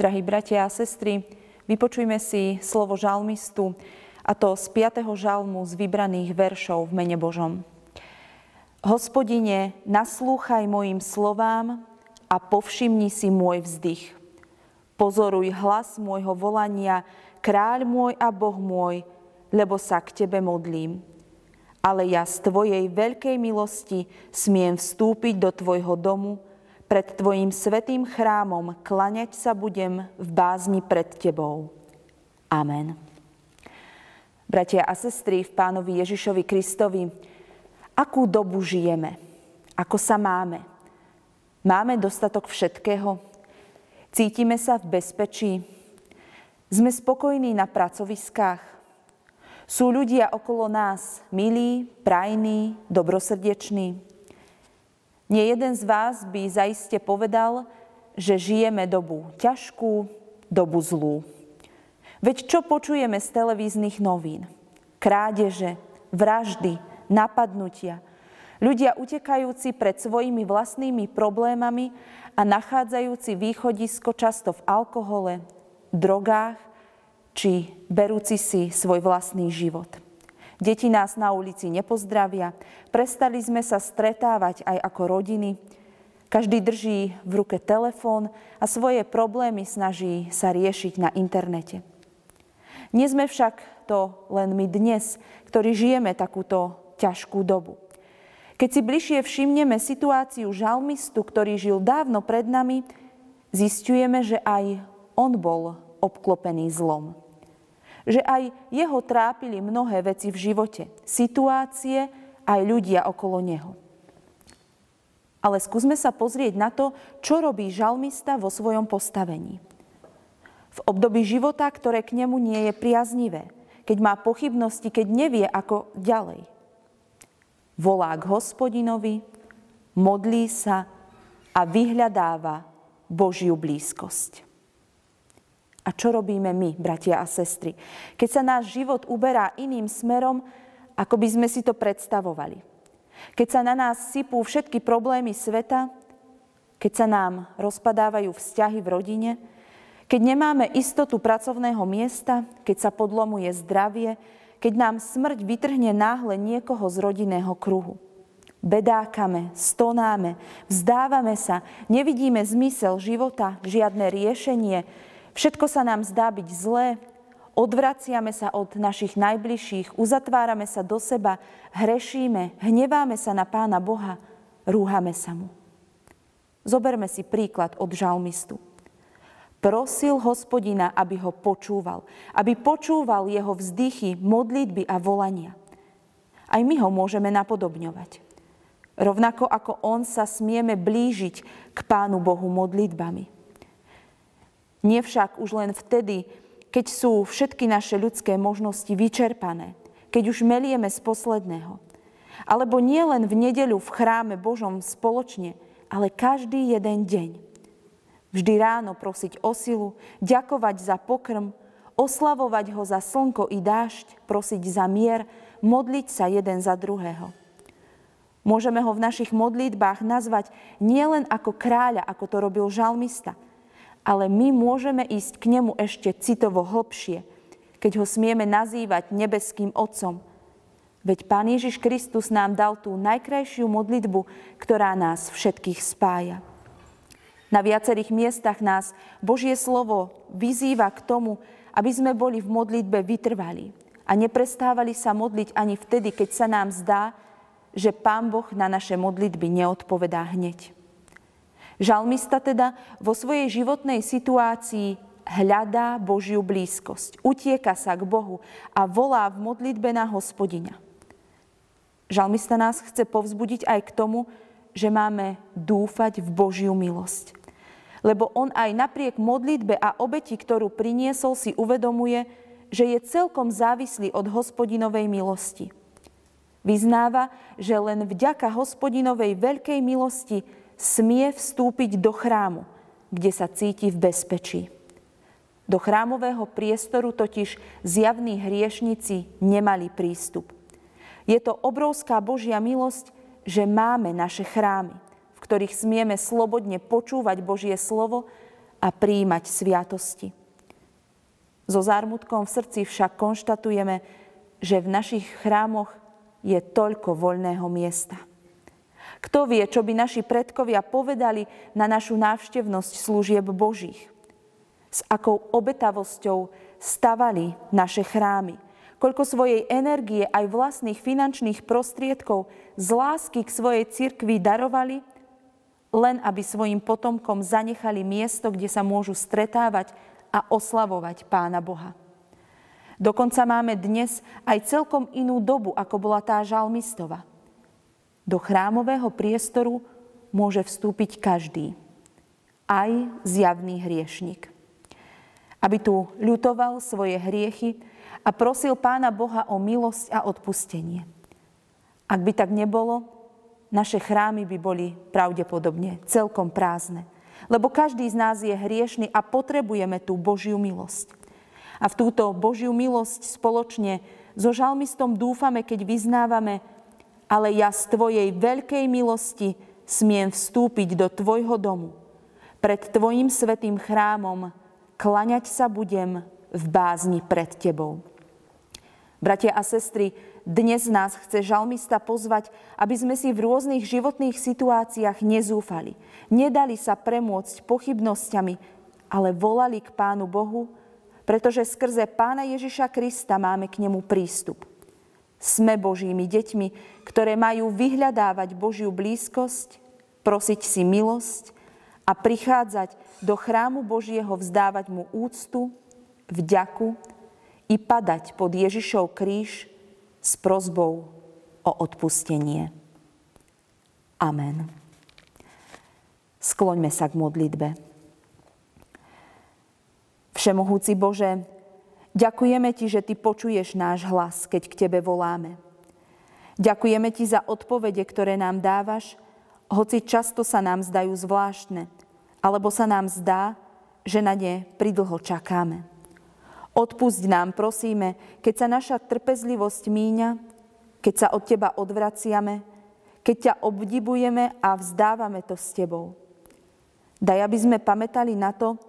Drahí bratia a sestry, vypočujme si slovo žalmistu, a to z 5. žalmu z vybraných veršov v mene Božom. Hospodine, naslúchaj mojim slovám a povšimni si môj vzdych. Pozoruj hlas môjho volania, kráľ môj a Boh môj, lebo sa k Tebe modlím. Ale ja z Tvojej veľkej milosti smiem vstúpiť do Tvojho domu, pred Tvojim svetým chrámom klaňať sa budem v bázni pred Tebou. Amen. Bratia a sestry v Pánovi Ježišovi Kristovi, akú dobu žijeme? Ako sa máme? Máme dostatok všetkého? Cítime sa v bezpečí? Sme spokojní na pracoviskách? Sú ľudia okolo nás milí, prajní, dobrosrdeční? Nie jeden z vás by zaiste povedal, že žijeme dobu ťažkú, dobu zlú. Veď čo počujeme z televíznych novín? Krádeže, vraždy, napadnutia. Ľudia utekajúci pred svojimi vlastnými problémami a nachádzajúci východisko často v alkohole, drogách či berúci si svoj vlastný život. Deti nás na ulici nepozdravia, prestali sme sa stretávať aj ako rodiny. Každý drží v ruke telefón a svoje problémy snaží sa riešiť na internete. Nie sme však to len my dnes, ktorí žijeme takúto ťažkú dobu. Keď si bližšie všimneme situáciu žalmistu, ktorý žil dávno pred nami, zistujeme, že aj on bol obklopený zlom že aj jeho trápili mnohé veci v živote, situácie, aj ľudia okolo neho. Ale skúsme sa pozrieť na to, čo robí žalmista vo svojom postavení. V období života, ktoré k nemu nie je priaznivé, keď má pochybnosti, keď nevie, ako ďalej. Volá k hospodinovi, modlí sa a vyhľadáva Božiu blízkosť. A čo robíme my, bratia a sestry? Keď sa náš život uberá iným smerom, ako by sme si to predstavovali. Keď sa na nás sypú všetky problémy sveta, keď sa nám rozpadávajú vzťahy v rodine, keď nemáme istotu pracovného miesta, keď sa podlomuje zdravie, keď nám smrť vytrhne náhle niekoho z rodinného kruhu. Bedákame, stonáme, vzdávame sa, nevidíme zmysel života, žiadne riešenie, Všetko sa nám zdá byť zlé, odvraciame sa od našich najbližších, uzatvárame sa do seba, hrešíme, hneváme sa na Pána Boha, rúhame sa mu. Zoberme si príklad od žalmistu. Prosil hospodina, aby ho počúval, aby počúval jeho vzdychy, modlitby a volania. Aj my ho môžeme napodobňovať. Rovnako ako on sa smieme blížiť k Pánu Bohu modlitbami. Nie už len vtedy, keď sú všetky naše ľudské možnosti vyčerpané, keď už melieme z posledného. Alebo nie len v nedeľu v chráme Božom spoločne, ale každý jeden deň. Vždy ráno prosiť o silu, ďakovať za pokrm, oslavovať ho za slnko i dážď, prosiť za mier, modliť sa jeden za druhého. Môžeme ho v našich modlitbách nazvať nielen ako kráľa, ako to robil žalmista – ale my môžeme ísť k nemu ešte citovo hlbšie, keď ho smieme nazývať nebeským Otcom. Veď Pán Ježiš Kristus nám dal tú najkrajšiu modlitbu, ktorá nás všetkých spája. Na viacerých miestach nás Božie slovo vyzýva k tomu, aby sme boli v modlitbe vytrvali a neprestávali sa modliť ani vtedy, keď sa nám zdá, že Pán Boh na naše modlitby neodpovedá hneď. Žalmista teda vo svojej životnej situácii hľadá Božiu blízkosť, utieka sa k Bohu a volá v modlitbe na hospodina. Žalmista nás chce povzbudiť aj k tomu, že máme dúfať v Božiu milosť. Lebo on aj napriek modlitbe a obeti, ktorú priniesol, si uvedomuje, že je celkom závislý od hospodinovej milosti. Vyznáva, že len vďaka hospodinovej veľkej milosti smie vstúpiť do chrámu, kde sa cíti v bezpečí. Do chrámového priestoru totiž zjavní hriešnici nemali prístup. Je to obrovská Božia milosť, že máme naše chrámy, v ktorých smieme slobodne počúvať Božie slovo a príjmať sviatosti. So zármutkom v srdci však konštatujeme, že v našich chrámoch je toľko voľného miesta. Kto vie, čo by naši predkovia povedali na našu návštevnosť služieb Božích? S akou obetavosťou stavali naše chrámy? Koľko svojej energie aj vlastných finančných prostriedkov z lásky k svojej cirkvi darovali, len aby svojim potomkom zanechali miesto, kde sa môžu stretávať a oslavovať Pána Boha. Dokonca máme dnes aj celkom inú dobu, ako bola tá žalmistova. Do chrámového priestoru môže vstúpiť každý, aj zjavný hriešnik. Aby tu ľutoval svoje hriechy a prosil Pána Boha o milosť a odpustenie. Ak by tak nebolo, naše chrámy by boli pravdepodobne celkom prázdne, lebo každý z nás je hriešný a potrebujeme tú Božiu milosť. A v túto Božiu milosť spoločne so žalmistom dúfame, keď vyznávame, ale ja z Tvojej veľkej milosti smiem vstúpiť do Tvojho domu. Pred Tvojim svetým chrámom klaňať sa budem v bázni pred Tebou. Bratia a sestry, dnes nás chce žalmista pozvať, aby sme si v rôznych životných situáciách nezúfali. Nedali sa premôcť pochybnosťami, ale volali k Pánu Bohu pretože skrze Pána Ježiša Krista máme k nemu prístup. Sme Božími deťmi, ktoré majú vyhľadávať Božiu blízkosť, prosiť si milosť a prichádzať do chrámu Božieho, vzdávať mu úctu, vďaku i padať pod Ježišov kríž s prozbou o odpustenie. Amen. Skloňme sa k modlitbe. Všemohúci Bože, ďakujeme Ti, že Ty počuješ náš hlas, keď k Tebe voláme. Ďakujeme Ti za odpovede, ktoré nám dávaš, hoci často sa nám zdajú zvláštne, alebo sa nám zdá, že na ne pridlho čakáme. Odpusť nám, prosíme, keď sa naša trpezlivosť míňa, keď sa od Teba odvraciame, keď ťa obdivujeme a vzdávame to s Tebou. Daj, aby sme pamätali na to,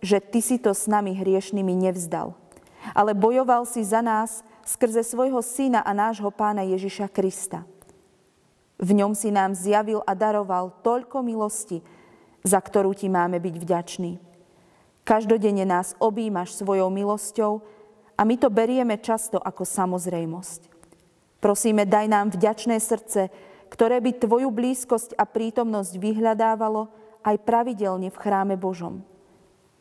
že Ty si to s nami hriešnými nevzdal, ale bojoval si za nás skrze svojho Syna a nášho Pána Ježiša Krista. V ňom si nám zjavil a daroval toľko milosti, za ktorú Ti máme byť vďační. Každodenne nás objímaš svojou milosťou a my to berieme často ako samozrejmosť. Prosíme, daj nám vďačné srdce, ktoré by Tvoju blízkosť a prítomnosť vyhľadávalo aj pravidelne v chráme Božom.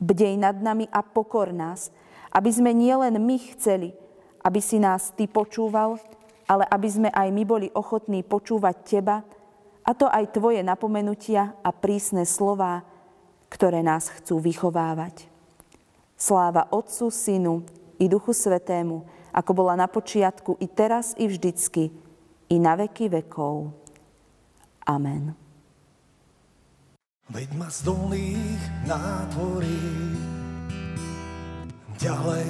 Bdej nad nami a pokor nás, aby sme nielen my chceli, aby si nás Ty počúval, ale aby sme aj my boli ochotní počúvať Teba, a to aj Tvoje napomenutia a prísne slová, ktoré nás chcú vychovávať. Sláva Otcu, Synu i Duchu Svetému, ako bola na počiatku, i teraz, i vždycky, i na veky vekov. Amen. Veď ma z dolných nátvorí ďalej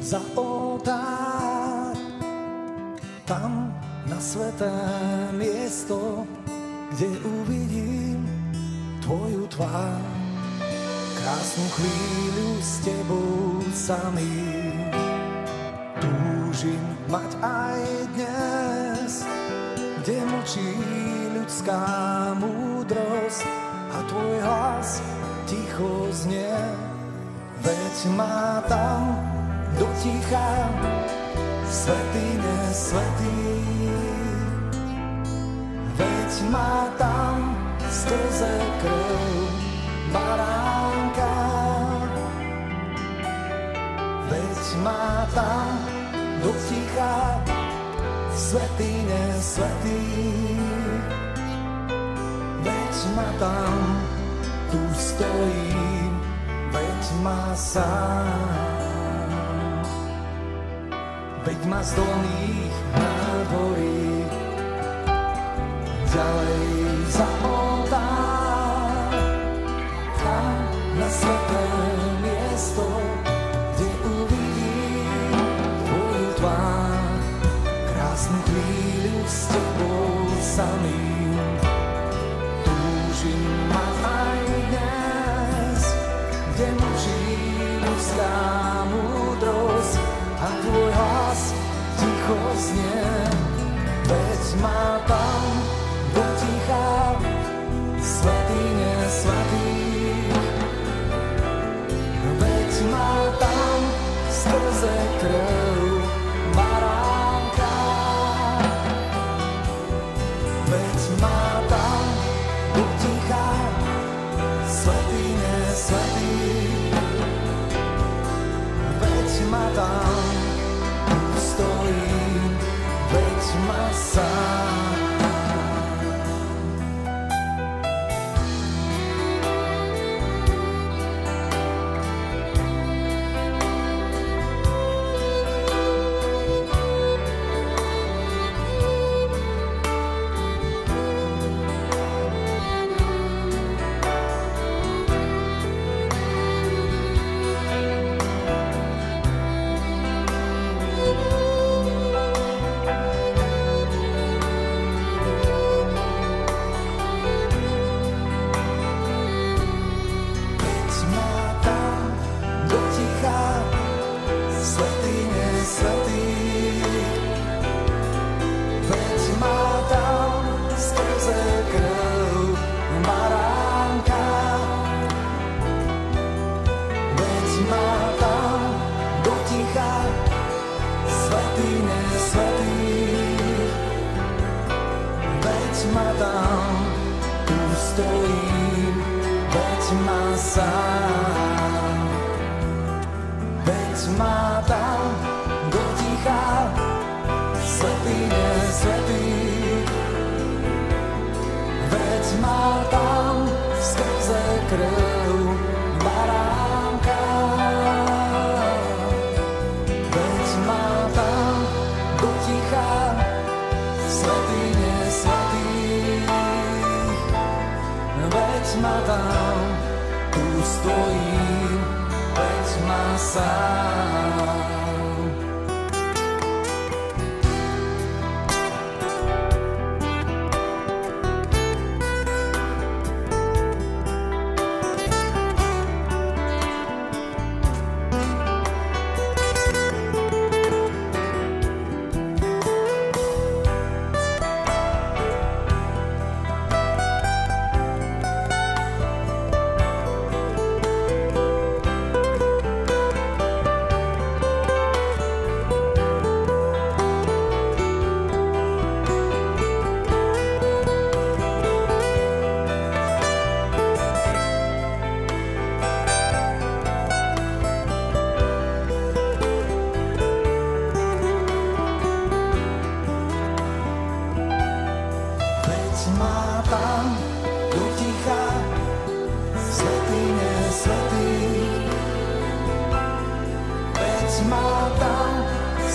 za oltár. Tam na sveté miesto, kde uvidím Tvoju tvár. Krásnu chvíľu s Tebou samým túžim mať aj dnes, kde mlčí ľudská múdrosť, a tvoj hlas ticho znie, veď má tam do ticha svetý, nesvetý. Veď má tam skrze krv baránka, veď má tam do ticha svetý, nesvetý ma tam, tu stojím, veď ma sám. Veď ma z dolných nádvorí, ďalej za oltár, na sveté miesto, kde uvidím tvoju tvár, krásnu chvíľu s. stojím, tu stojím, veď ma sám. Veď ma tam do ticha, svetý, nesvetý. Veď ma tam skrze krv ma tam, tu stojím, veď ma sám.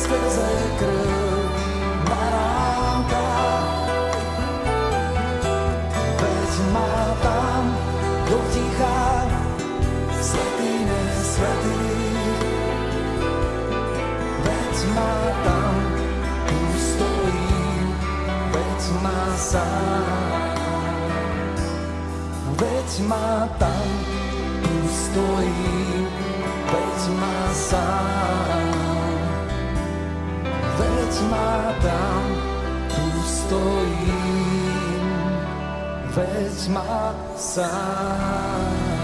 Skrze krv baránka. Veď ma tam do ticha, svetý, nesvetý. Veď ma tam, tu stojím, veď tam, tu stojím, veď ma sám.